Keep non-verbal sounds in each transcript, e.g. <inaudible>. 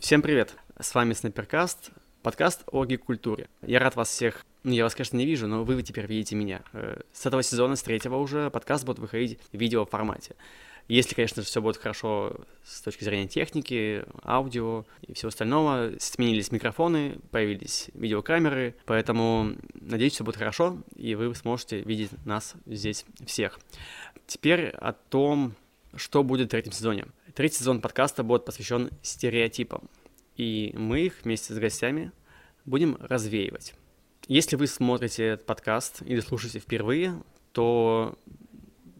Всем привет! С вами Снайперкаст, подкаст о гик-культуре. Я рад вас всех... Ну, я вас, конечно, не вижу, но вы теперь видите меня. Э, с этого сезона, с третьего уже, подкаст будет выходить в видео формате. Если, конечно все будет хорошо с точки зрения техники, аудио и всего остального, сменились микрофоны, появились видеокамеры, поэтому надеюсь, все будет хорошо, и вы сможете видеть нас здесь всех. Теперь о том, что будет в третьем сезоне. Третий сезон подкаста будет посвящен стереотипам, и мы их вместе с гостями будем развеивать. Если вы смотрите этот подкаст или слушаете впервые, то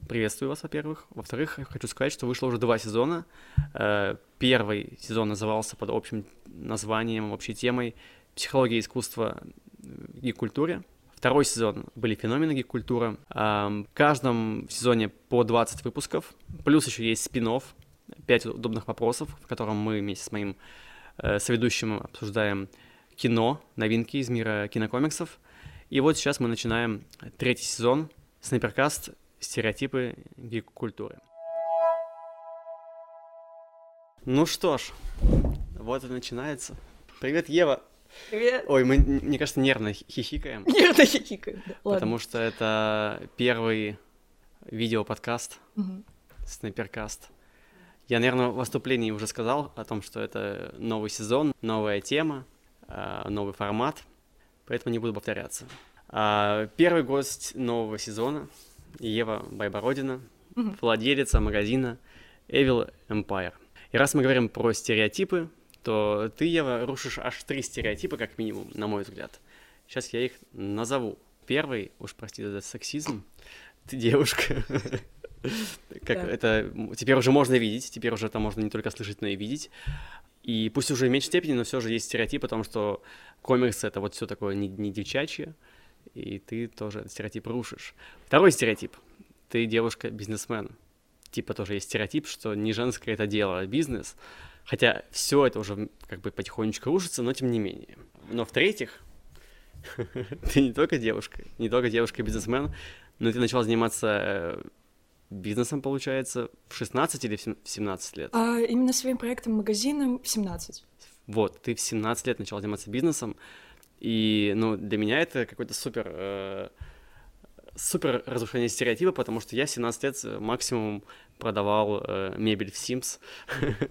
приветствую вас, во-первых. Во-вторых, хочу сказать, что вышло уже два сезона. Э, первый сезон назывался под общим названием, общей темой «Психология искусства и культуре». Второй сезон были феномены гик-культуры. В каждом сезоне по 20 выпусков. Плюс еще есть спин 5 удобных вопросов, в котором мы вместе с моим э, соведущим обсуждаем кино, новинки из мира кинокомиксов. И вот сейчас мы начинаем третий сезон Снайперкаст стереотипы гик-культуры. Ну что ж, вот и начинается. Привет, Ева. Привет. Ой, мы, мне кажется, нервно хихикаем. Нервно хихикаем, да. Потому что это первый видео-подкаст, угу. снайперкаст. Я, наверное, в выступлении уже сказал о том, что это новый сезон, новая тема, а, новый формат, поэтому не буду повторяться. А, первый гость нового сезона Ева Байбородина, владелица магазина Evil Empire. И раз мы говорим про стереотипы, то ты, Ева, рушишь аж три стереотипа, как минимум, на мой взгляд. Сейчас я их назову. Первый, уж прости за сексизм, ты девушка. <laughs> <laughs> Как это теперь уже можно видеть, теперь уже это можно не только слышать, но и видеть. И пусть уже в меньшей степени, но все же есть стереотип о том, что комикс это вот все такое не, не девчачье, и ты тоже стереотип рушишь. Второй стереотип. Ты девушка-бизнесмен. Типа тоже есть стереотип, что не женское это дело, а бизнес. Хотя все это уже как бы потихонечку рушится, но тем не менее. Но в-третьих, <laughs> ты не только девушка, не только девушка-бизнесмен, но ты начала заниматься э, бизнесом, получается, в 16 или в 17 лет? А, именно своим проектом магазином в 17. Вот, ты в 17 лет начала заниматься бизнесом, и, ну, для меня это какой-то супер... Э, супер разрушение стереотипа, потому что я 17 лет э, максимум продавал э, мебель в Sims.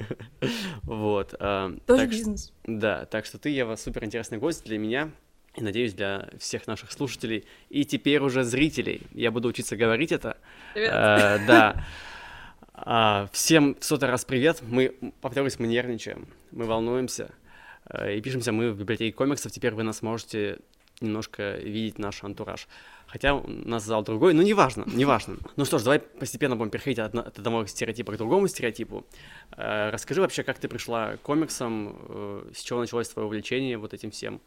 <laughs> вот. Э, Тоже бизнес. Да, так что ты, Ева, супер интересный гость для меня и, надеюсь, для всех наших слушателей и теперь уже зрителей. Я буду учиться говорить это. Привет. Э, да. А, всем в сотый раз привет. Мы, повторюсь, мы нервничаем, мы волнуемся. Э, и пишемся мы в библиотеке комиксов. Теперь вы нас можете немножко видеть наш антураж. Хотя у нас зал другой, но неважно, неважно. <laughs> Ну что ж, давай постепенно будем переходить от, от одного стереотипа к другому стереотипу. Э, расскажи вообще, как ты пришла к комиксам, э, с чего началось твое увлечение вот этим всем?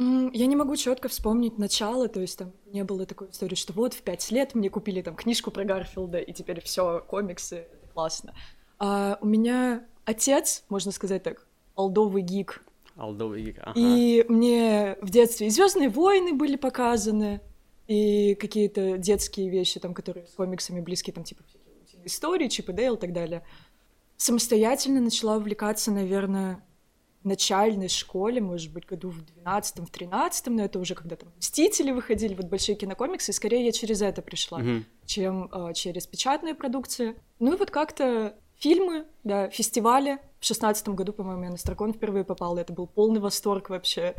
Я не могу четко вспомнить начало, то есть там не было такой истории, что вот в пять лет мне купили там книжку про Гарфилда, и теперь все комиксы, классно. А у меня отец, можно сказать так, олдовый гик. Олдовый гик, ага. И мне в детстве и Звездные войны были показаны, и какие-то детские вещи, там, которые с комиксами близкие, там, типа истории, Чип и Дейл и так далее. Самостоятельно начала увлекаться, наверное, начальной школе, может быть, году в 12 в 13 но это уже когда там «Мстители» выходили, вот большие кинокомиксы, и скорее я через это пришла, mm-hmm. чем э, через печатные продукции. Ну и вот как-то фильмы, да, фестивали. В шестнадцатом году, по-моему, я на Стракон впервые попала. Это был полный восторг вообще.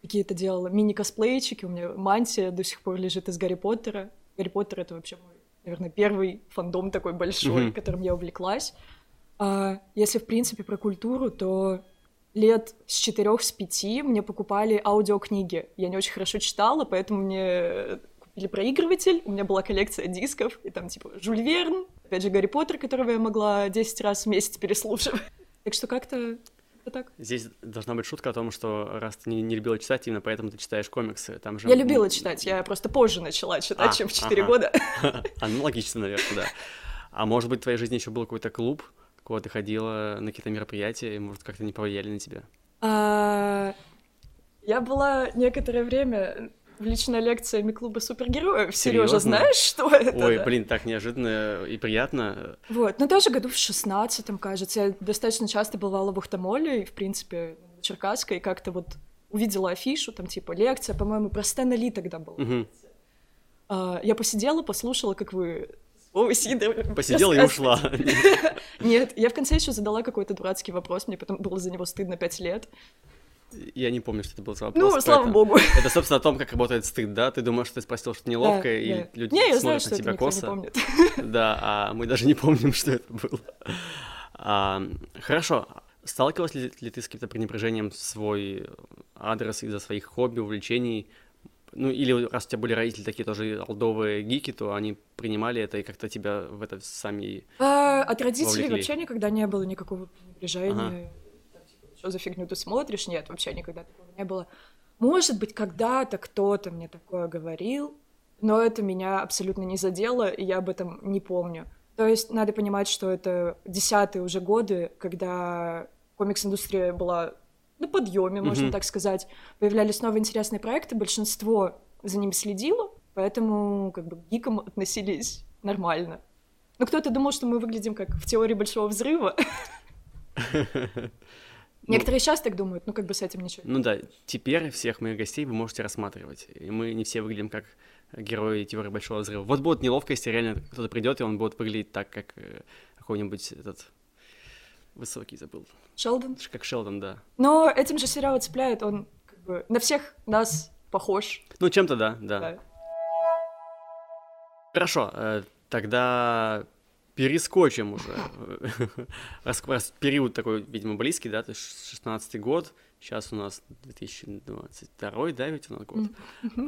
Какие-то делала мини-косплейчики. У меня мантия до сих пор лежит из Гарри Поттера. Гарри Поттер — это вообще мой, наверное, первый фандом такой большой, mm-hmm. которым я увлеклась. А если, в принципе, про культуру, то лет с четырех, с пяти мне покупали аудиокниги. Я не очень хорошо читала, поэтому мне купили проигрыватель, у меня была коллекция дисков, и там типа Жюль Верн, Опять же, Гарри Поттер, которого я могла 10 раз в месяц переслушивать. <laughs> Так что как-то так. Здесь должна быть шутка о том, что раз ты не, не любила читать, именно поэтому ты читаешь комиксы. Там же... Я любила читать, я просто позже начала читать, а, чем в 4 ага. года. <laughs> Аналогично, наверное, да. А может быть, в твоей жизни еще был какой-то клуб, куда ты ходила на какие-то мероприятия, и, может, как-то не повлияли на тебя? А, я была некоторое время в личная лекция клуба супергероев. Сережа, знаешь, что это? Ой, да? блин, так неожиданно и приятно. Вот, но тоже году в шестнадцатом, кажется. Я достаточно часто бывала в Ухтомоле и, в принципе, в Черкасской, и как-то вот увидела афишу, там, типа, лекция, по-моему, про Стэна Ли тогда была. Угу. А, я посидела, послушала, как вы Сидоров. Посидела и ушла. <laughs> Нет, я в конце еще задала какой-то дурацкий вопрос, мне потом было за него стыдно пять лет. Я не помню, что это был за вопрос. Ну, слава богу. Это, собственно, о том, как работает стыд, да? Ты думаешь, что ты спросил что-то неловкое, да, и да. люди не, я знаю, смотрят на тебя косо. <laughs> Да, а мы даже не помним, что это было. А, хорошо. Сталкивалась ли, ли ты с каким-то пренебрежением в свой адрес из-за своих хобби, увлечений? Ну, или раз у тебя были родители такие тоже алдовые гики, то они принимали это и как-то тебя в это сами а, От родителей вовлекли. вообще никогда не было никакого пренебрежения. Ага что за фигню ты смотришь? Нет, вообще никогда такого не было. Может быть, когда-то кто-то мне такое говорил, но это меня абсолютно не задело, и я об этом не помню. То есть надо понимать, что это десятые уже годы, когда комикс-индустрия была на подъеме, можно mm-hmm. так сказать. Появлялись новые интересные проекты, большинство за ними следило, поэтому как бы к гикам относились нормально. Но кто-то думал, что мы выглядим как в теории большого взрыва. <laughs> Ну, Некоторые сейчас так думают, ну как бы с этим ничего. Ну да, теперь всех моих гостей вы можете рассматривать. И мы не все выглядим как герои теории большого взрыва. Вот будет неловко, если реально кто-то придет, и он будет выглядеть так, как э, какой-нибудь этот высокий забыл. Шелдон? Как Шелдон, да. Но этим же сериал цепляет, он как бы на всех нас похож. Ну, чем-то да, да. да. Хорошо, э, тогда перескочим уже. <laughs> раз, раз период такой, видимо, близкий, да, то есть 16 год, сейчас у нас 2022, да, ведь у нас год.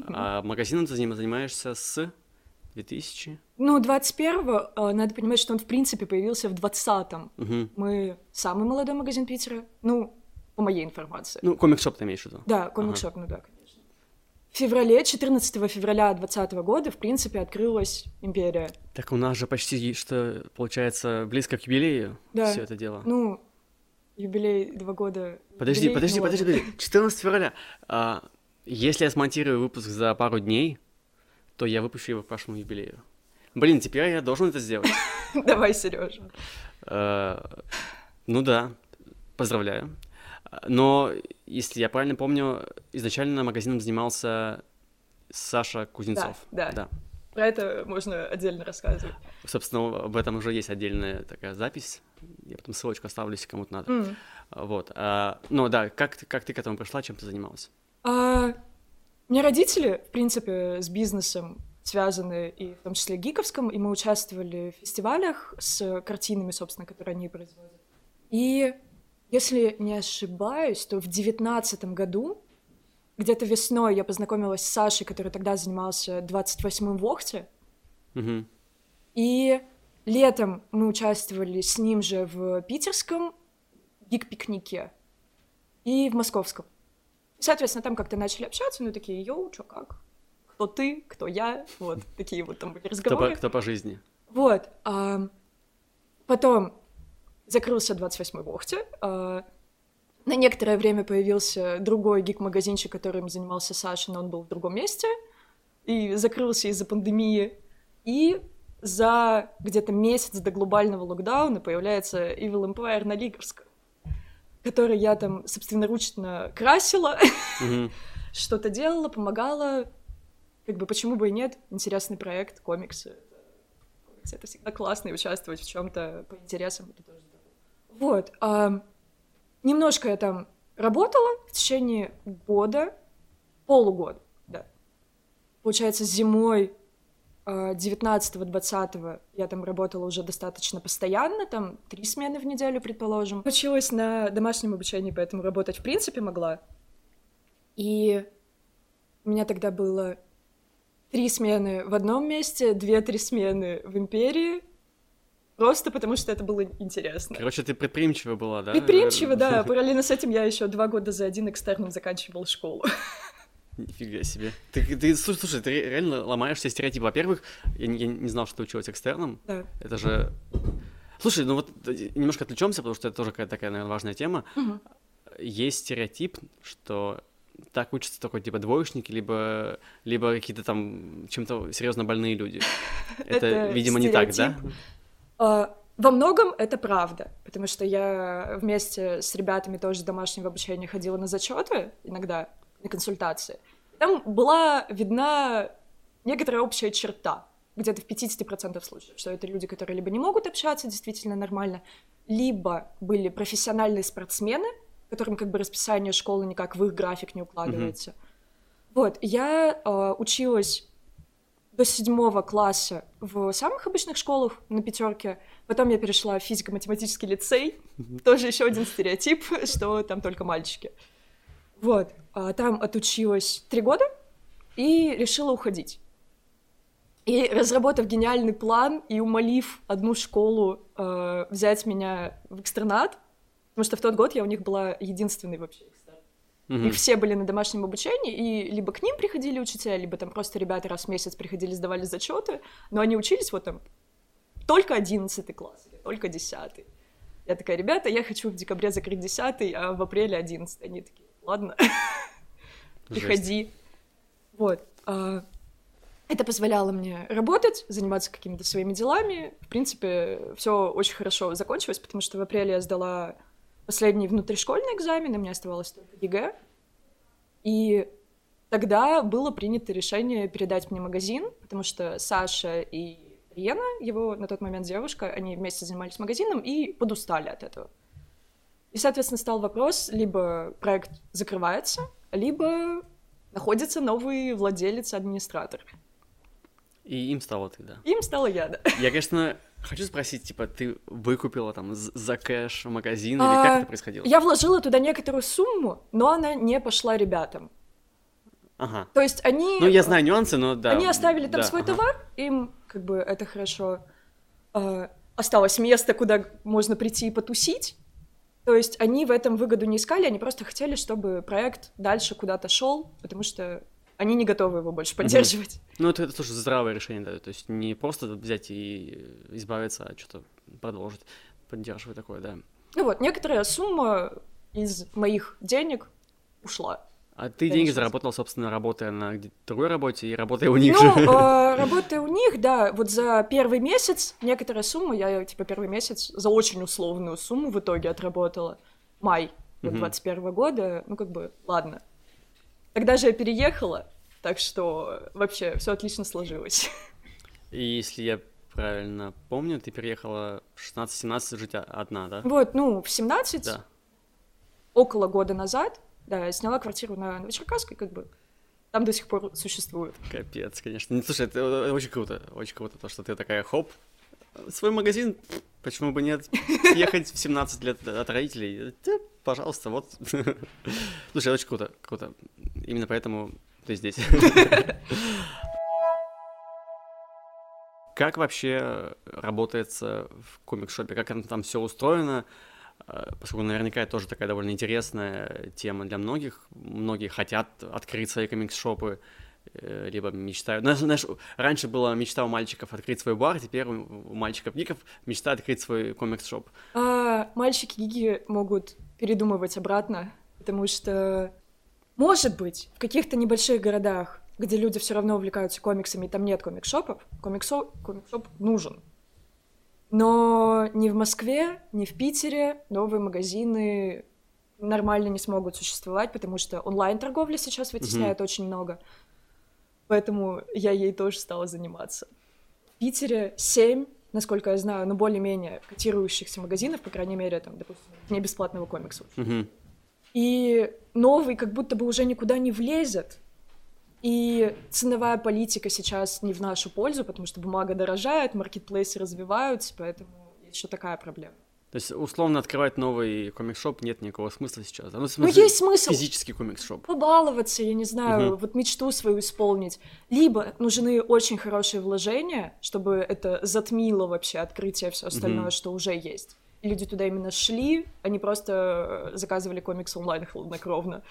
А магазином ты занимаешься с 2000? Ну, 21-го, э, надо понимать, что он, в принципе, появился в 20-м. Угу. Мы самый молодой магазин Питера, ну, по моей информации. Ну, комик-шоп ты имеешь в виду? Да, комик-шоп, ага. ну да, в феврале, 14 февраля 2020 года, в принципе, открылась империя. Так у нас же почти, что получается, близко к юбилею да. все это дело. Ну, юбилей два года. Подожди, юбилей, подожди, ну, подожди, подожди. 14 февраля. А, если я смонтирую выпуск за пару дней, то я выпущу его к вашему юбилею. Блин, теперь я должен это сделать. <laughs> Давай, Сережа. А, ну да, поздравляю. Но, если я правильно помню, изначально магазином занимался Саша Кузнецов. Да, да. да. Про это можно отдельно рассказывать. Собственно, об этом уже есть отдельная такая запись. Я потом ссылочку оставлю, если кому-то надо. Mm. Вот. А, ну да, как, как ты к этому пришла, чем ты занималась? А, у меня родители, в принципе, с бизнесом связаны, и в том числе гиковском, и мы участвовали в фестивалях с картинами, собственно, которые они производят. И если не ошибаюсь, то в девятнадцатом году, где-то весной, я познакомилась с Сашей, который тогда занимался 28-м в Охте. Угу. И летом мы участвовали с ним же в питерском гик-пикнике и в московском. Соответственно, там как-то начали общаться, ну такие, йоу, чё, как? Кто ты, кто я? Вот, такие вот там были разговоры. Кто по, кто по жизни. Вот. А, потом закрылся 28-й в Охте. А, на некоторое время появился другой гик-магазинчик, которым занимался Саша, но он был в другом месте. И закрылся из-за пандемии. И за где-то месяц до глобального локдауна появляется Evil Empire на Лиговском, который я там собственноручно красила, <laughs> что-то делала, помогала. Как бы почему бы и нет? Интересный проект, комиксы. Это всегда классно, и участвовать в чем-то по интересам. Вот. А, немножко я там работала в течение года, полугода, да. Получается, зимой 19-20 а, я там работала уже достаточно постоянно, там три смены в неделю, предположим. Училась на домашнем обучении, поэтому работать в принципе могла. И у меня тогда было три смены в одном месте, две-три смены в Империи, Просто потому что это было интересно. Короче, ты предприимчива была, да? Предприимчива, да. <laughs> Параллельно с этим я еще два года за один экстерном заканчивала школу. Нифига себе. Ты, ты, слушай, слушай, ты реально ломаешь все стереотипы. Во-первых, я, я не знал, что ты училась экстерном. Да. Это же... Слушай, ну вот э, немножко отвлечемся, потому что это тоже какая-то такая, наверное, важная тема. Угу. Есть стереотип, что так учатся только типа двоечники, либо, либо какие-то там чем-то серьезно больные люди. <laughs> Это, видимо, не так, да? А, во многом это правда, потому что я вместе с ребятами тоже домашнего обучения ходила на зачеты иногда, на консультации. Там была видна некоторая общая черта, где-то в 50% случаев, что это люди, которые либо не могут общаться действительно нормально, либо были профессиональные спортсмены, которым как бы расписание школы никак в их график не укладывается. Mm-hmm. Вот, я э, училась до седьмого класса в самых обычных школах на пятерке. Потом я перешла в физико-математический лицей. Mm-hmm. Тоже еще один стереотип, что там только мальчики. Вот, а там отучилась три года и решила уходить. И разработав гениальный план и умолив одну школу э, взять меня в экстернат, потому что в тот год я у них была единственной вообще экстерн. Mm-hmm. Их все были на домашнем обучении, и либо к ним приходили учителя, либо там просто ребята раз в месяц приходили, сдавали зачеты, но они учились вот там только одиннадцатый класс, или только десятый. Я такая, ребята, я хочу в декабре закрыть десятый, а в апреле одиннадцатый. Они такие, ладно, приходи. Вот. А, это позволяло мне работать, заниматься какими-то своими делами. В принципе, все очень хорошо закончилось, потому что в апреле я сдала последний внутришкольный экзамен, и мне оставалось только ЕГЭ. И тогда было принято решение передать мне магазин, потому что Саша и Риена, его на тот момент девушка, они вместе занимались магазином и подустали от этого. И, соответственно, стал вопрос, либо проект закрывается, либо находится новый владелец, администратор. И им стала ты, да? Им стала я, да. <laughs> Я, конечно, хочу спросить, типа, ты выкупила там за кэш магазин, или а, как это происходило? Я вложила туда некоторую сумму, но она не пошла ребятам. Ага. То есть они... Ну, я знаю нюансы, но да. Они оставили там да, свой ага. товар, им как бы это хорошо. Э, осталось место, куда можно прийти и потусить. То есть они в этом выгоду не искали, они просто хотели, чтобы проект дальше куда-то шел, потому что они не готовы его больше поддерживать. Mm-hmm. Ну, это, это тоже здравое решение, да, то есть не просто взять и избавиться, а что-то продолжить поддерживать такое, да. Ну вот, некоторая сумма из моих денег ушла. А ты деньги заработал, собственно, работая на другой работе и работая у них ну, же? Э, <laughs> работая у них, да, вот за первый месяц некоторая сумма, я, типа, первый месяц за очень условную сумму в итоге отработала. Май вот, 21 года, ну, как бы, ладно, Тогда же я переехала, так что вообще все отлично сложилось. <laughs> И если я правильно помню, ты переехала в 16-17 жить одна, да? Вот, ну, в 17, да. около года назад, да, сняла квартиру на Новочеркасской, как бы, там до сих пор существует. Капец, конечно. Ну, слушай, это очень круто, очень круто, то, что ты такая, хоп, свой магазин, почему бы нет, ехать в 17 лет от родителей, да, пожалуйста, вот. <laughs> Слушай, очень круто, круто. Именно поэтому ты здесь. <laughs> Как вообще работается в комик-шопе? Как там все устроено? Э, поскольку наверняка это тоже такая довольно интересная тема для многих. Многие хотят открыть свои комикс-шопы, э, либо мечтают... Знаешь, знаешь, раньше была мечта у мальчиков открыть свой бар, теперь у мальчиков-гиков мечта открыть свой комикс-шоп. А, мальчики-гики могут передумывать обратно, потому что может быть, в каких-то небольших городах, где люди все равно увлекаются комиксами, и там нет комикс-шопов, комикс-шоп нужен. Но ни в Москве, ни в Питере новые магазины нормально не смогут существовать, потому что онлайн-торговля сейчас вытесняет mm-hmm. очень много. Поэтому я ей тоже стала заниматься. В Питере семь, насколько я знаю, ну, более-менее котирующихся магазинов, по крайней мере, там, допустим, не бесплатного комикса. Mm-hmm. И новый как будто бы уже никуда не влезет. И ценовая политика сейчас не в нашу пользу, потому что бумага дорожает, маркетплейсы развиваются, поэтому еще такая проблема. То есть, условно, открывать новый комикс-шоп нет никакого смысла сейчас. Ну, смысле, ну есть смысл. Физический комикс-шоп. Побаловаться, я не знаю, угу. вот мечту свою исполнить. Либо нужны очень хорошие вложения, чтобы это затмило вообще открытие все остальное, угу. что уже есть и люди туда именно шли, они просто заказывали комикс онлайн хладнокровно.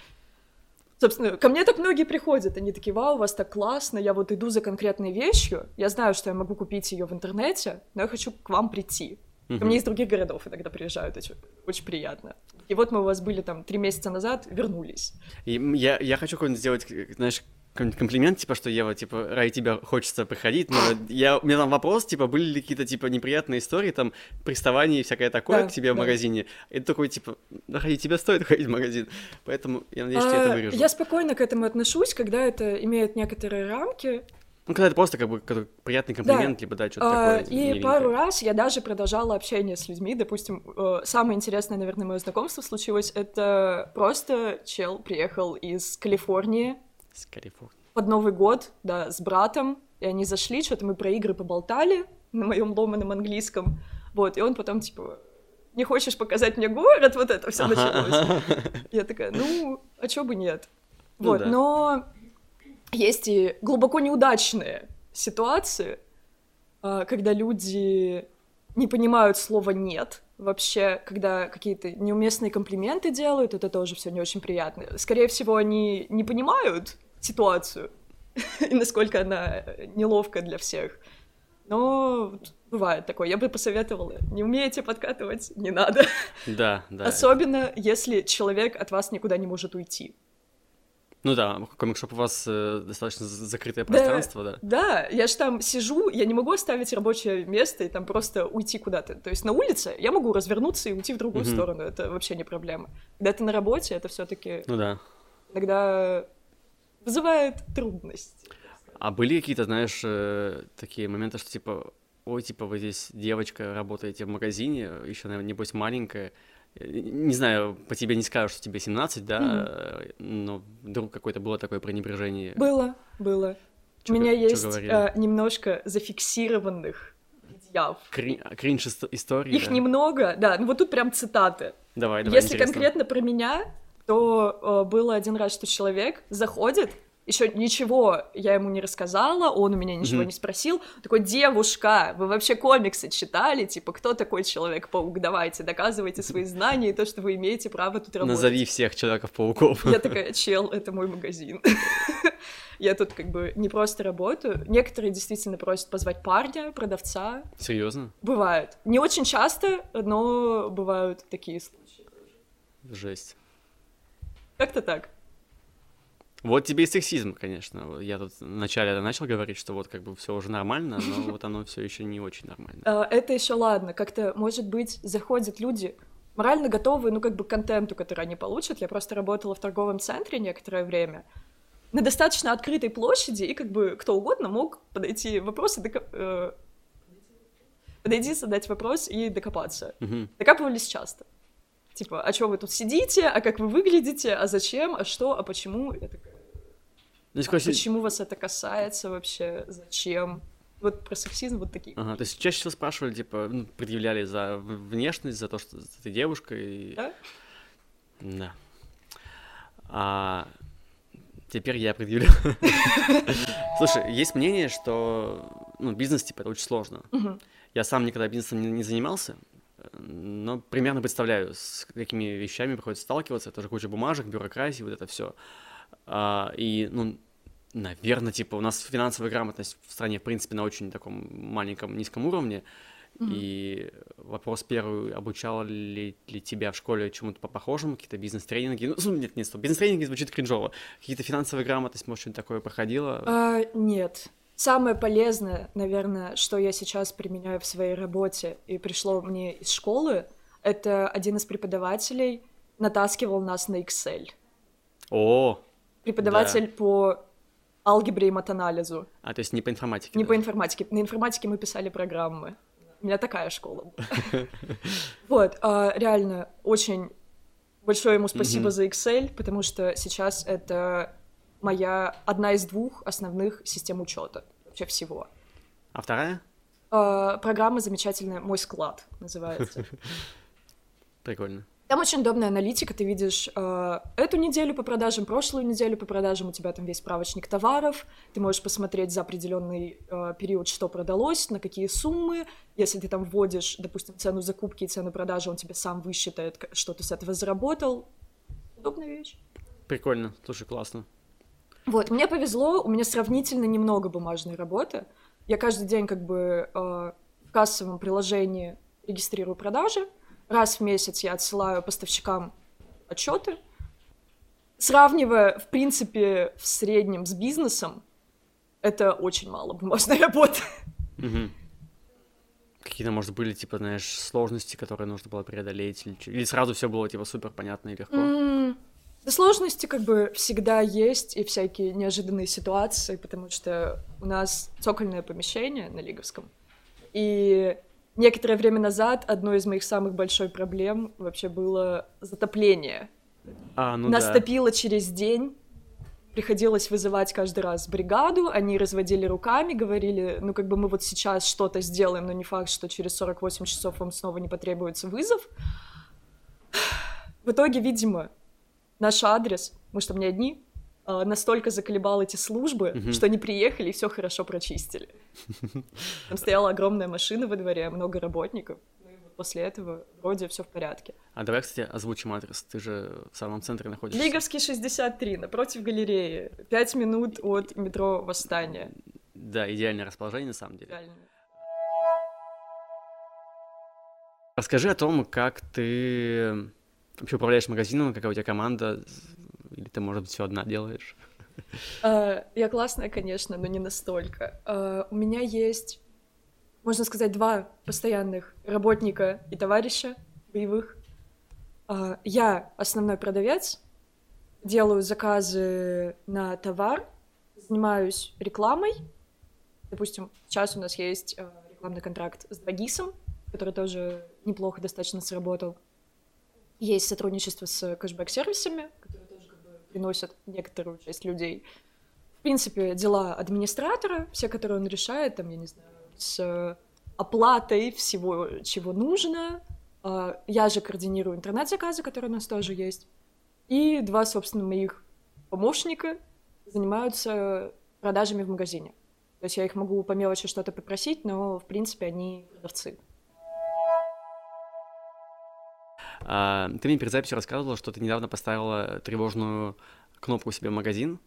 Собственно, ко мне так многие приходят, они такие, вау, у вас так классно, я вот иду за конкретной вещью, я знаю, что я могу купить ее в интернете, но я хочу к вам прийти. Ко мне из других городов иногда приезжают, очень, очень приятно. И вот мы у вас были там три месяца назад, вернулись. И я, я хочу какой-нибудь сделать, знаешь, какой-нибудь комплимент, типа, что Ева, типа, ради тебя хочется приходить, но я, у меня там вопрос, типа, были ли какие-то, типа, неприятные истории, там, приставания и всякое такое Да, к тебе в да. магазине, и ты такой, типа, да ради тебя стоит ходить в магазин, поэтому я надеюсь, что я это А, вырежу. я спокойно к этому отношусь, когда это имеет некоторые рамки. Ну, когда это просто, как бы, приятный комплимент, либо, да, что-то А, такое и миленькое. пару раз я даже продолжала общение с людьми. Допустим, э, самое интересное, наверное, мое знакомство случилось. Это просто чел приехал из Калифорнии Скорее, фу. под Новый год, да, с братом. И они зашли, что-то мы про игры поболтали на моем ломаном английском. Вот, и он потом, типа, не хочешь показать мне город? Вот это все началось. <laughs> Я такая, ну, а чё бы нет? Ну Вот, да. но есть и глубоко неудачные ситуации, а, когда люди не понимают слова «нет», вообще, когда какие-то неуместные комплименты делают, это тоже все не очень приятно. Скорее всего, они не понимают ситуацию <laughs> и насколько она неловкая для всех. Но бывает такое. Я бы посоветовала, не умеете подкатывать, не надо. Да, да. <laughs> Особенно, если человек от вас никуда не может уйти. Ну да, комик-шоп у вас э, достаточно закрытое Да. пространство, да. Да, я же там сижу, я не могу оставить рабочее место и там просто уйти куда-то. То есть на улице я могу развернуться и уйти в другую Мгм. сторону, это вообще не проблема. Когда ты на работе, это все таки Ну да. иногда вызывает трудность. А были какие-то, знаешь, э, такие моменты, что типа, ой, типа, вы здесь девочка, работаете в магазине, еще, наверное, небось, маленькая. Э, Не знаю, по тебе не скажу, что тебе 17, да, э, но вдруг какое-то было такое пренебрежение. Было, было. Чё У меня чё есть говорили? э, немножко зафиксированных видеав. Кри- кринж ист- истории, Их да? немного, да, ну вот тут прям цитаты. Давай, давай, Если интересно. конкретно про меня, то э, было один раз, что человек заходит, еще ничего я ему не рассказала, он у меня ничего Мгм. не спросил. Такой, девушка, вы вообще комиксы читали? Типа, кто такой Человек-паук? Давайте, доказывайте свои знания и то, что вы имеете право тут работать. Назови всех Человеков-пауков. Я такая, чел, это мой магазин. <laughs> Я тут как бы не просто работаю. Некоторые действительно просят позвать парня, продавца. Серьезно? Бывает. Не очень часто, но бывают такие случаи. Жесть. Как-то так. Вот тебе и сексизм, конечно. Я тут вначале начал говорить, что вот как бы все уже нормально, но <laughs> вот оно все еще не очень нормально. А, Это еще ладно. Как-то, может быть, заходят люди морально готовые, ну, как бы, к контенту, который они получат. Я просто работала в торговом центре некоторое время на достаточно открытой площади, и как бы кто угодно мог подойти вопросы, подойти, задать вопрос и докопаться. Мгм. Докапывались часто. Типа, а что вы тут сидите, а как вы выглядите, а зачем, а что, а почему? Я такая, Ну, если короче, почему вас это касается вообще, зачем? Вот про сексизм вот такие. Ага, то есть чаще всего спрашивали, типа, ну, предъявляли за внешность, за то, что ты девушка, и... Да? Да. А теперь я предъявлю. <laughs> Слушай, есть мнение, что ну, бизнес, типа, это очень сложно. Я сам никогда бизнесом не, занимался, но примерно представляю, с какими вещами приходится сталкиваться. Это же куча бумажек, бюрократии, вот это все. и, ну, наверное, типа, у нас финансовая грамотность в стране, в принципе, на очень таком маленьком, низком уровне. И вопрос первый, обучала ли, ли тебя в школе чему-то по похожему, какие-то бизнес-тренинги? Ну, нет, нет, стоп, бизнес-тренинги звучит кринжово. Какие-то финансовая грамотность, может, что-нибудь такое проходило? А, нет. Самое полезное, наверное, что я сейчас применяю в своей работе и пришло мне из школы, это один из преподавателей натаскивал нас на Excel. О, Преподаватель по алгебре и матанализу. а то есть не по информатике. Не да? по информатике. На информатике мы писали программы. У меня такая школа была. <laughs> Вот, а, реально, очень большое ему спасибо за Excel, потому что сейчас это моя одна из двух основных систем учета вообще всего. А вторая? А, Программа замечательная «Мой склад» называется. <laughs> Прикольно. Там очень удобная аналитика, ты видишь э, эту неделю по продажам, прошлую неделю по продажам, у тебя там весь справочник товаров, ты можешь посмотреть за определенный э, период, что продалось, на какие суммы, если ты там вводишь, допустим, цену закупки и цену продажи, он тебе сам высчитает, что ты с этого заработал. Удобная вещь. Прикольно, слушай, классно. Вот, мне повезло, у меня сравнительно немного бумажной работы. Я каждый день как бы э, в кассовом приложении регистрирую продажи, раз в месяц я отсылаю поставщикам отчеты, сравнивая, в принципе, в среднем с бизнесом, это очень мало бумажной <laughs> работы. Угу. Какие-то, может, были, типа, знаешь, сложности, которые нужно было преодолеть, или, или сразу все было, типа, супер понятно и легко? Mm, сложности, как бы, всегда есть, и всякие неожиданные ситуации, потому что у нас цокольное помещение на Лиговском, и некоторое время назад одной из моих самых больших проблем вообще было затопление. А, ну Наступило да. через день, приходилось вызывать каждый раз бригаду, они разводили руками, говорили, ну, как бы мы вот сейчас что-то сделаем, но не факт, что через 48 часов вам снова не потребуется вызов. В итоге, видимо, наш адрес, мы что, не одни, а, настолько заколебал эти службы, Мгм. что они приехали и все хорошо прочистили. <laughs> Там стояла огромная машина во дворе, много работников. Ну после этого вроде все в порядке. А давай, кстати, озвучим адрес. Ты же в самом центре находишься. Лиговский 63, напротив галереи. Пять минут от метро Восстание. Да, идеальное расположение, на самом деле. Реально. Расскажи о том, как ты вообще управляешь магазином, какая у тебя команда, или ты, может быть, все одна делаешь? А, Я классная, конечно, но не настолько. А, У меня есть, можно сказать, два постоянных работника и товарища боевых. А, Я основной продавец, делаю заказы на товар, занимаюсь рекламой. Допустим, сейчас у нас есть рекламный контракт с Драгисом, который тоже неплохо достаточно сработал. Есть сотрудничество с кэшбэк-сервисами, которые тоже как бы приносят некоторую часть людей. В принципе, дела администратора, все, которые он решает, там, я не знаю, с оплатой всего, чего нужно. А, Я же координирую интернет-заказы, которые у нас тоже есть. И два, собственно, моих помощника занимаются продажами в магазине. То есть я их могу по мелочи что-то попросить, но, в принципе, они продавцы. А, ты мне перед записью рассказывала, что ты недавно поставила тревожную кнопку себе в магазин,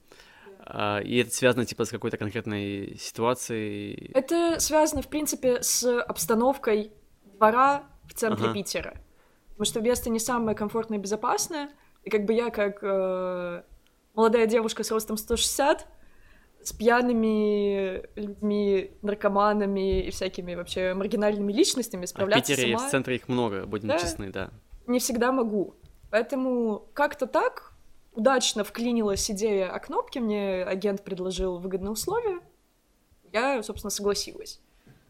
а, и это связано, типа, с какой-то конкретной ситуацией. Это связано, в принципе, с обстановкой двора в центре Ага. Питера. Потому что место не самое комфортное и безопасное. И как бы я, как э, молодая девушка с ростом 160, с пьяными людьми, наркоманами и всякими вообще маргинальными личностями А в справляться Питере сама в центре их много, будем Да. честны, да. Не всегда могу. Поэтому как-то так удачно вклинилась идея о кнопке, мне агент предложил выгодные условия, я, собственно, согласилась.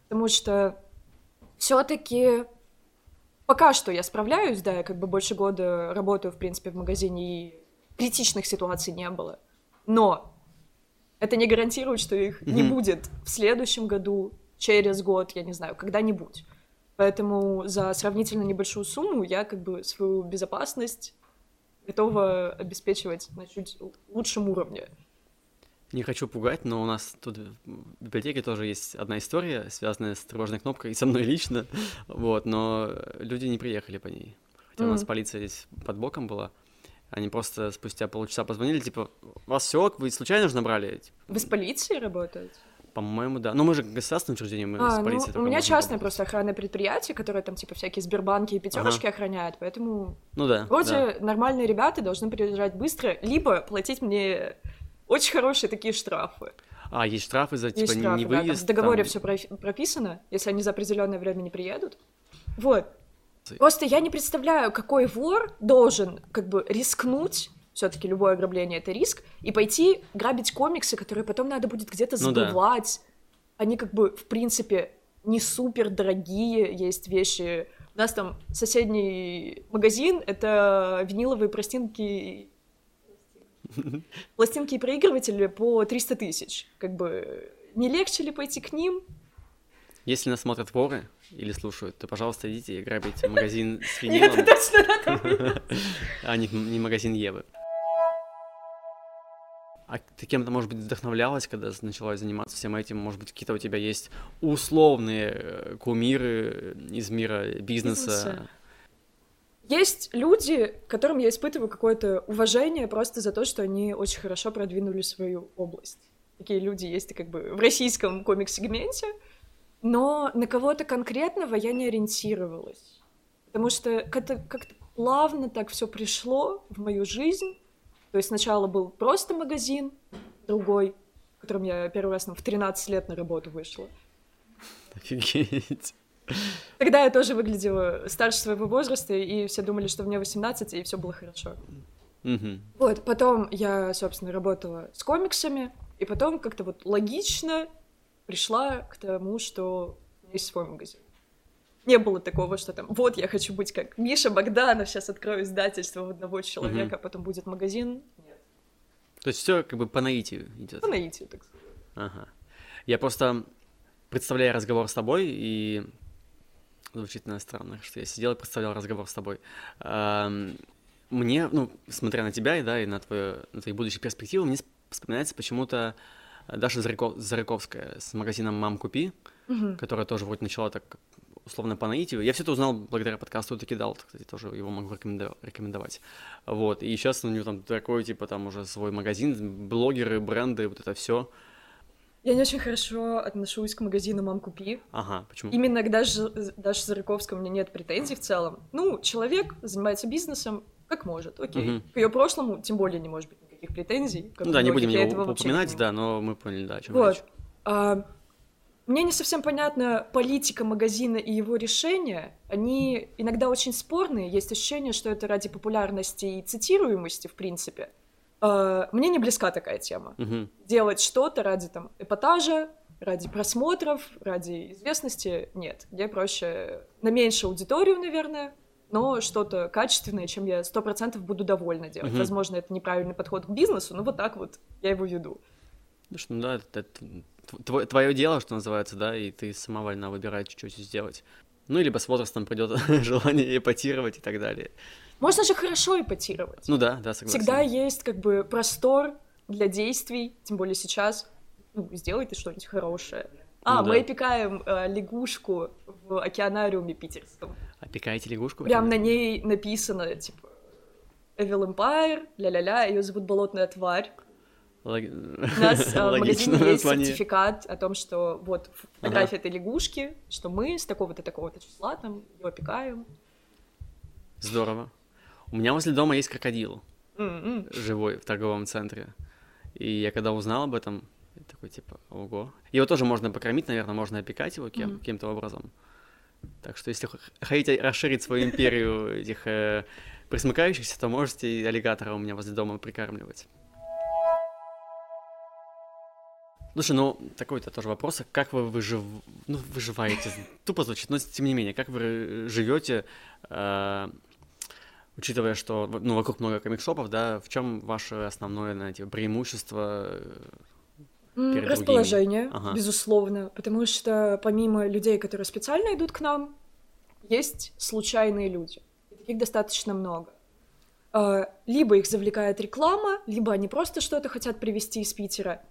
Потому что все-таки пока что я справляюсь, да, я как бы больше года работаю, в принципе, в магазине, и критичных ситуаций не было. Но это не гарантирует, что их не будет в следующем году, через год, я не знаю, когда-нибудь. Поэтому за сравнительно небольшую сумму я как бы свою безопасность готова обеспечивать на чуть лучшем уровне. Не хочу пугать, но у нас тут в библиотеке тоже есть одна история, связанная с тревожной кнопкой, и со мной лично, вот, но люди не приехали по ней. Хотя у нас полиция здесь под боком была, они просто спустя полчаса позвонили, типа, вас все, вы случайно же набрали? Типа, Вы с полицией работаете? По-моему, да. Ну, мы же государственное учреждение, мы А, с ну, полицией у только меня частное работать. просто охранное предприятие, которое там типа всякие Сбербанки и пятерочки охраняют, поэтому Ну да, вроде да. нормальные ребята должны приезжать быстро, либо платить мне очень хорошие такие штрафы. А, есть штрафы за, типа, Есть не- штрафы, не да, там выезд? в договоре там- все прописано, если они за определенное время не приедут. Вот. Просто я не представляю, какой вор должен как бы рискнуть, все-таки любое ограбление это риск, и пойти грабить комиксы, которые потом надо будет где-то Ну да. Они как бы, в принципе, не супер дорогие, есть вещи. У нас там соседний магазин, это виниловые пластинки <laughs> пластинки и проигрыватели по 300 тысяч. Как бы не легче ли пойти к ним? Если нас смотрят воры или слушают, то, пожалуйста, идите и грабите <laughs> магазин с Нет, винилом, это точно надо. <laughs> а не магазин Евы. А ты кем-то, может быть, вдохновлялась, когда начала заниматься всем этим? Может быть, какие-то у тебя есть условные э, кумиры из мира бизнеса? Есть люди, которым я испытываю какое-то уважение просто за то, что они очень хорошо продвинули свою область. Такие люди есть как бы в российском комикс-сегменте. но на кого-то конкретного я не ориентировалась. Потому что как-то как плавно так все пришло в мою жизнь. То есть сначала был просто магазин, другой, в котором я первый раз там, в 13 лет на работу вышла. Офигеть. Тогда я тоже выглядела старше своего возраста, и все думали, что мне 18, и все было хорошо. Мгм. Вот, потом я, собственно, работала с комиксами, и потом как-то вот логично пришла к тому, что у меня есть свой магазин. Не было такого, что там, вот, я хочу быть как Миша Богданов, сейчас открою издательство в одного человека, а потом будет магазин. Нет, То есть все как бы по наитию идет. по наитию, так сказать. Ага. Я просто представляю разговор с тобой, и звучит наверное, странно, что я сидел и представлял разговор с тобой. Мне, ну, смотря на тебя и, да, и на, твою, на твои будущие перспективы, мне вспоминается почему-то Даша Заряко- Заряковская с магазином «Мам, купи», Мгм. которая тоже вроде начала так условно по наитию. Я все это узнал благодаря подкасту «Таки дал», кстати, тоже его могу рекомендовать. Вот, и сейчас у него там такой, типа, там уже свой магазин, блогеры, бренды, вот это все. Я не очень хорошо отношусь к магазину «Мам, купи». Ага, почему? Именно к Даше, Даше Зарыковской у меня нет претензий в целом. Ну, человек занимается бизнесом как может, окей. Мгм. К ее прошлому тем более не может быть никаких претензий. Ну да, не будем его упоминать, да, но мы поняли, да, о чем Вот. речь. А, мне не совсем понятна политика магазина и его решения. Они иногда очень спорные. Есть ощущение, что это ради популярности и цитируемости, в принципе. А, мне не близка такая тема. Мгм. Делать что-то ради там эпатажа, ради просмотров, ради известности нет. Мне проще на меньшую аудиторию, наверное, но что-то качественное, чем я сто процентов буду довольна делать. Мгм. Возможно, это неправильный подход к бизнесу, но вот так вот я его веду. Ну что, ну да, это, твое дело, что называется, да, и ты сама вольна выбирать, что сделать. Ну, либо с возрастом придет <laughs> желание эпатировать и так далее. Можно же хорошо эпатировать. Ну да, да, согласен. Всегда есть как бы простор для действий, тем более сейчас. Ну, сделай ты что-нибудь хорошее. А, Ну мы да. опекаем э, лягушку в океанариуме питерском. Опекаете лягушку? Прям на ней написано, типа, Evil Empire, ля-ля-ля, ее зовут Болотная тварь. Лог- У нас э, в магазине есть название. сертификат о том, что вот фотография этой лягушки, что мы с такого-то такого-то числа там ее опекаем. Здорово. У меня возле дома есть крокодил М-м. живой в торговом центре. И я когда узнал об этом, такой типа, ого. Его тоже можно покормить, наверное, можно опекать его кем- Мгм. каким-то образом. Так что если хотите расширить свою империю этих э, присмыкающихся, то можете и аллигатора у меня возле дома прикармливать. Слушай, ну такой-то тоже вопрос, а как вы выжив... ну, выживаете? <laughs> Тупо звучит, но тем не менее, как вы живете, э, учитывая, что ну, вокруг много комикшопов, да, в чем ваше основное, знаете, преимущество? э, перед Расположение, другими. Ага. безусловно, потому что помимо людей, которые специально идут к нам, есть случайные люди. И таких достаточно много. А, Либо их завлекает реклама, либо они просто что-то хотят привезти из Питера,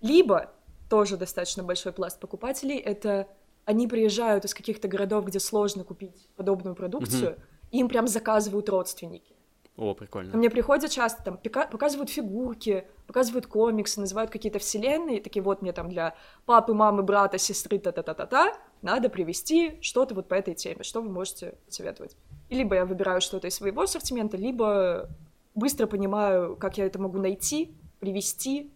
либо тоже достаточно большой пласт покупателей это они приезжают из каких-то городов, где сложно купить подобную продукцию, и им прям заказывают родственники. О, Ко прикольно. мне приходят часто, там, показывают фигурки, показывают комиксы, называют какие-то вселенные, такие, вот мне там для папы, мамы, брата, сестры, та-та-та-та-та, надо привезти что-то вот по этой теме, что вы можете советовать. И либо я выбираю что-то из своего ассортимента, либо быстро понимаю, как я это могу найти, привезти.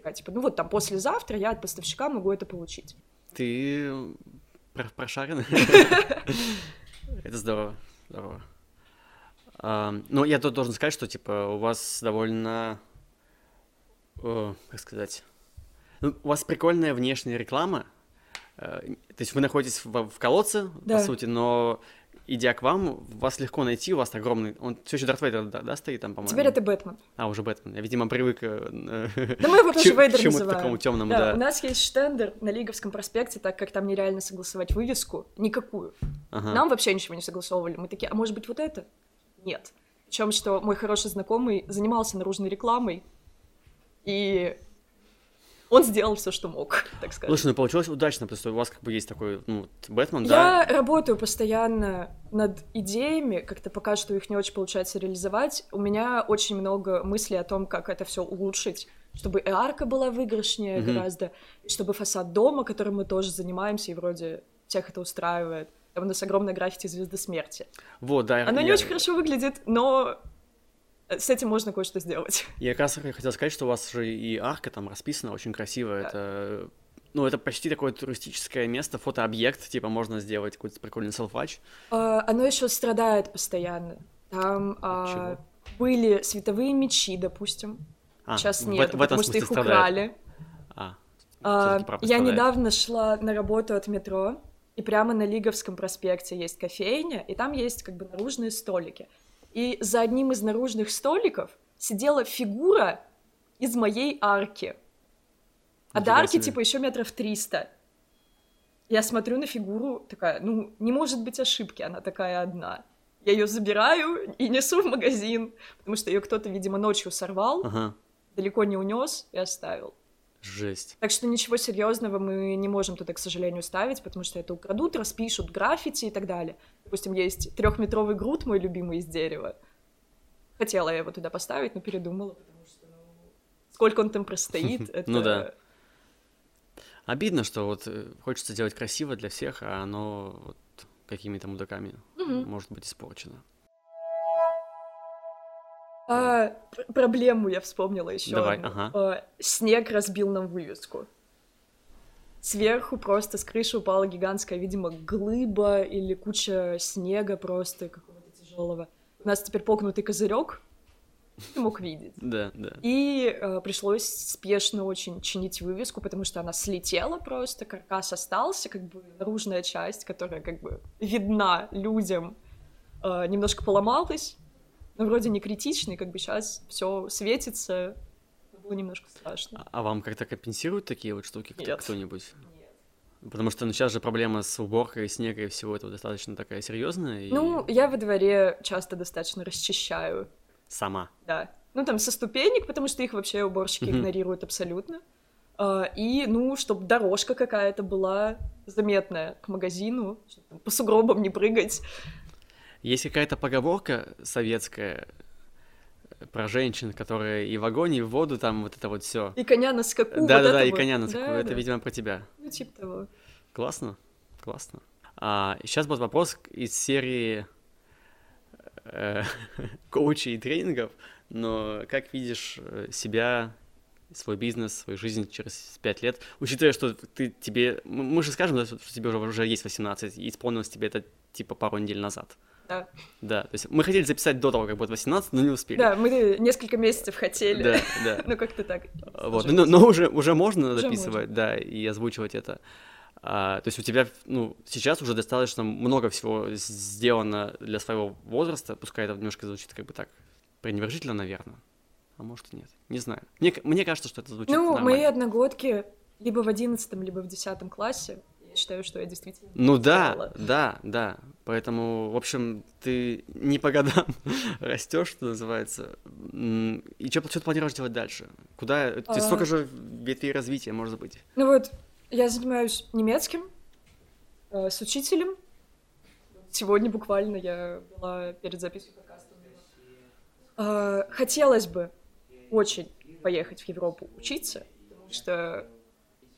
Такая, типа, ну вот там послезавтра я от поставщика могу это получить. Ты про- прошаренный. <laughs> Это здорово, здорово. А, Ну, я тут должен сказать, что, типа, у вас довольно, э, как сказать, ну, у вас прикольная внешняя реклама, э, то есть вы находитесь в, в колодце, Да. по сути, но идя к вам, вас легко найти, у вас огромный, он все еще Дарт Вейдер, да, да, стоит там, по-моему? Теперь это Бэтмен. А, уже Бэтмен, я, видимо, привык э, Да мы его тоже Вейдер называем. такому темному, Да, да. у нас есть штендер на Лиговском проспекте, так как там нереально согласовать вывеску, никакую. Ага. Нам вообще ничего не согласовывали. Мы такие, а может быть вот это? Нет. Причем, что мой хороший знакомый занимался наружной рекламой, и он сделал все, что мог, так сказать. Слушай, ну получилось удачно, потому что у вас как бы есть такой, ну, Бэтмен, да? Я работаю постоянно над идеями, как-то пока что их не очень получается реализовать. У меня очень много мыслей о том, как это все улучшить. чтобы и арка была выигрышнее Мгм. гораздо, и чтобы фасад дома, которым мы тоже занимаемся, и вроде всех это устраивает. Там у нас огромная граффити звезды смерти. Вот, да. Оно не я- очень хорошо выглядит, но с этим можно кое-что сделать. Я как раз хотел сказать, что у вас же и арка там расписана очень красиво. Это, ну, это почти такое туристическое место, фотообъект, типа можно сделать какой-то прикольный селфач. А, Оно еще страдает постоянно. Там а, были световые мечи, допустим. А, Сейчас в нет, в этом потому что их страдает. украли. А, А, я страдает. недавно шла на работу от метро, и прямо на Лиговском проспекте есть кофейня, и там есть как бы наружные столики. И за одним из наружных столиков сидела фигура из моей арки. А до арки себе. типа еще метров триста. Я смотрю на фигуру, такая, ну, не может быть ошибки, она такая одна. Я ее забираю и несу в магазин, потому что ее кто-то, видимо, ночью сорвал, ага, далеко не унес и оставил. Жесть. Так что ничего серьезного мы не можем туда, к сожалению, ставить, потому что это украдут, распишут граффити и так далее. Допустим, есть трехметровый груд, мой любимый из дерева. Хотела я его туда поставить, но передумала, потому что ну, сколько он там простоит, <laughs> это... Ну да. Обидно, что вот э, хочется делать красиво для всех, а оно вот какими-то мудаками может быть испорчено. А, пр- проблему я вспомнила еще. Давай, ага. А, снег разбил нам вывеску. Сверху просто с крыши упала гигантская, видимо, глыба или куча снега просто какого-то тяжелого. У нас теперь погнутый козырек, ты мог видеть. <laughs> Да, да. И э, пришлось спешно очень чинить вывеску, потому что она слетела просто, каркас остался, как бы наружная часть, которая как бы видна людям, э, немножко поломалась, но вроде не критичный, как бы сейчас все светится, было немножко страшно. А- А вам как-то компенсируют такие вот штуки Нет. кто-нибудь? Потому что ну, сейчас же проблема с уборкой снега и всего этого достаточно такая серьезная. И Ну, я во дворе часто достаточно расчищаю, сама. да. Ну, там со ступенек, потому что их вообще уборщики Мгм. игнорируют абсолютно. А, И, ну, чтобы дорожка какая-то была заметная к магазину, чтоб там по сугробам не прыгать. Есть какая-то поговорка советская э, про женщин, которые и в огонь, и в воду, там вот это вот все. И коня на скаку. вот Да-да-да, это и вот. коня на скаку. Да, Это, да. видимо, про тебя. Ну, типа того. Классно, классно. А, сейчас будет вопрос из серии э, <laughs> коучей и тренингов, но как видишь э, себя, свой бизнес, свою жизнь через пять лет, учитывая, что ты тебе, мы мы же скажем, да, что тебе уже, уже есть 18, и исполнилось тебе это типа пару недель назад. Да. Да, то есть мы хотели записать до того, как будет 18, но не успели. Да, мы несколько месяцев хотели. да, да. <laughs> Ну, как-то так. Вот, сложилось. но, но уже, уже можно Уже записывать, да, и озвучивать это. А, то есть у тебя, ну, сейчас уже достаточно много всего сделано для своего возраста, пускай это немножко звучит как бы так пренебрежительно, наверное. А может и нет, не знаю. Мне, мне кажется, что это звучит Ну, нормально. мои одногодки либо в одиннадцатом, либо в десятом классе. Я считаю, что я действительно... Ну да, сделала. да, да. Поэтому, в общем, ты не по годам <laughs> растешь, что называется. И что, что ты планируешь делать дальше? Куда? Ты А. столько же ветвей развития может быть? Ну вот, я занимаюсь немецким э, с учителем. Сегодня буквально я была перед записью подкаста. Э, хотелось бы очень поехать в Европу учиться, потому что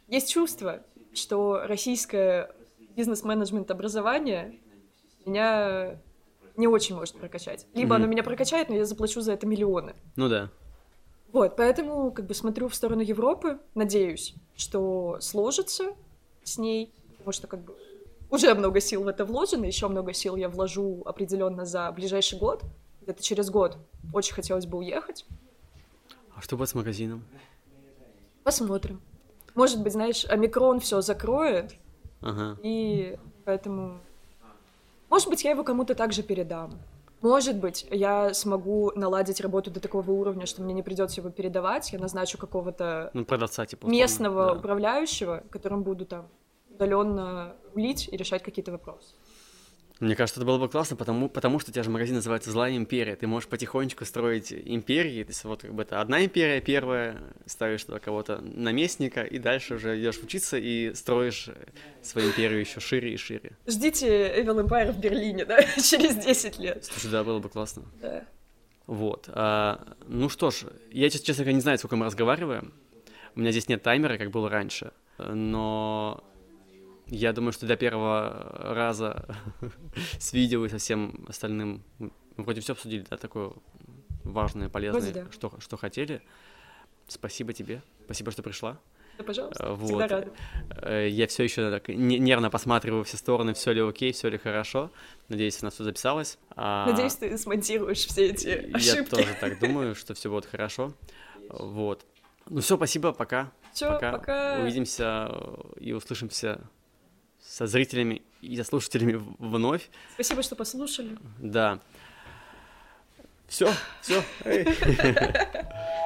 есть чувство, что российское бизнес-менеджмент образование меня не очень может прокачать. Либо Мгм. оно меня прокачает, но я заплачу за это миллионы. Ну да. Вот, поэтому как бы смотрю в сторону Европы, надеюсь, что сложится с ней, потому что как бы уже много сил в это вложено, еще много сил я вложу определенно за ближайший год, где-то через год. Очень хотелось бы уехать. А что будет с магазином? Посмотрим. Может быть, знаешь, омикрон все закроет, Ага. и поэтому... Может быть, я его кому-то также передам. Может быть, я смогу наладить работу до такого уровня, что мне не придется его передавать. Я назначу какого-то Ну, продавца, типа. местного да. управляющего, которым буду там удаленно рулить и решать какие-то вопросы. Мне кажется, это было бы классно, потому, потому что у тебя же магазин называется «Злая империя». Ты можешь потихонечку строить империи. То есть вот как бы это одна империя первая, ставишь туда кого-то наместника, и дальше уже идешь учиться и строишь свою империю еще шире и шире. Ждите Evil Empire в Берлине, да, <laughs> через 10 лет. Слушай, да, было бы классно. Да. Вот. А, ну что ж, я, честно говоря, не знаю, сколько мы разговариваем. У меня здесь нет таймера, как было раньше. Но я думаю, что для первого раза <laughs> с видео и со всем остальным мы вроде все обсудили, да, такое важное, полезное, Вроде да. что, что хотели. Спасибо тебе. Спасибо, что пришла. Да, пожалуйста, Э, всегда Вот. рада. Э, Я все еще так не- нервно посматриваю все стороны, все ли окей, все ли хорошо. Надеюсь, у нас все записалось. А, Надеюсь, ты смонтируешь все эти Я ошибки. тоже так <laughs> думаю, что все будет хорошо. Вот. Ну все, спасибо, пока. Все, пока. пока. Увидимся и услышимся со зрителями и со слушателями вновь. Спасибо, что послушали. Да. Все, все. <laughs>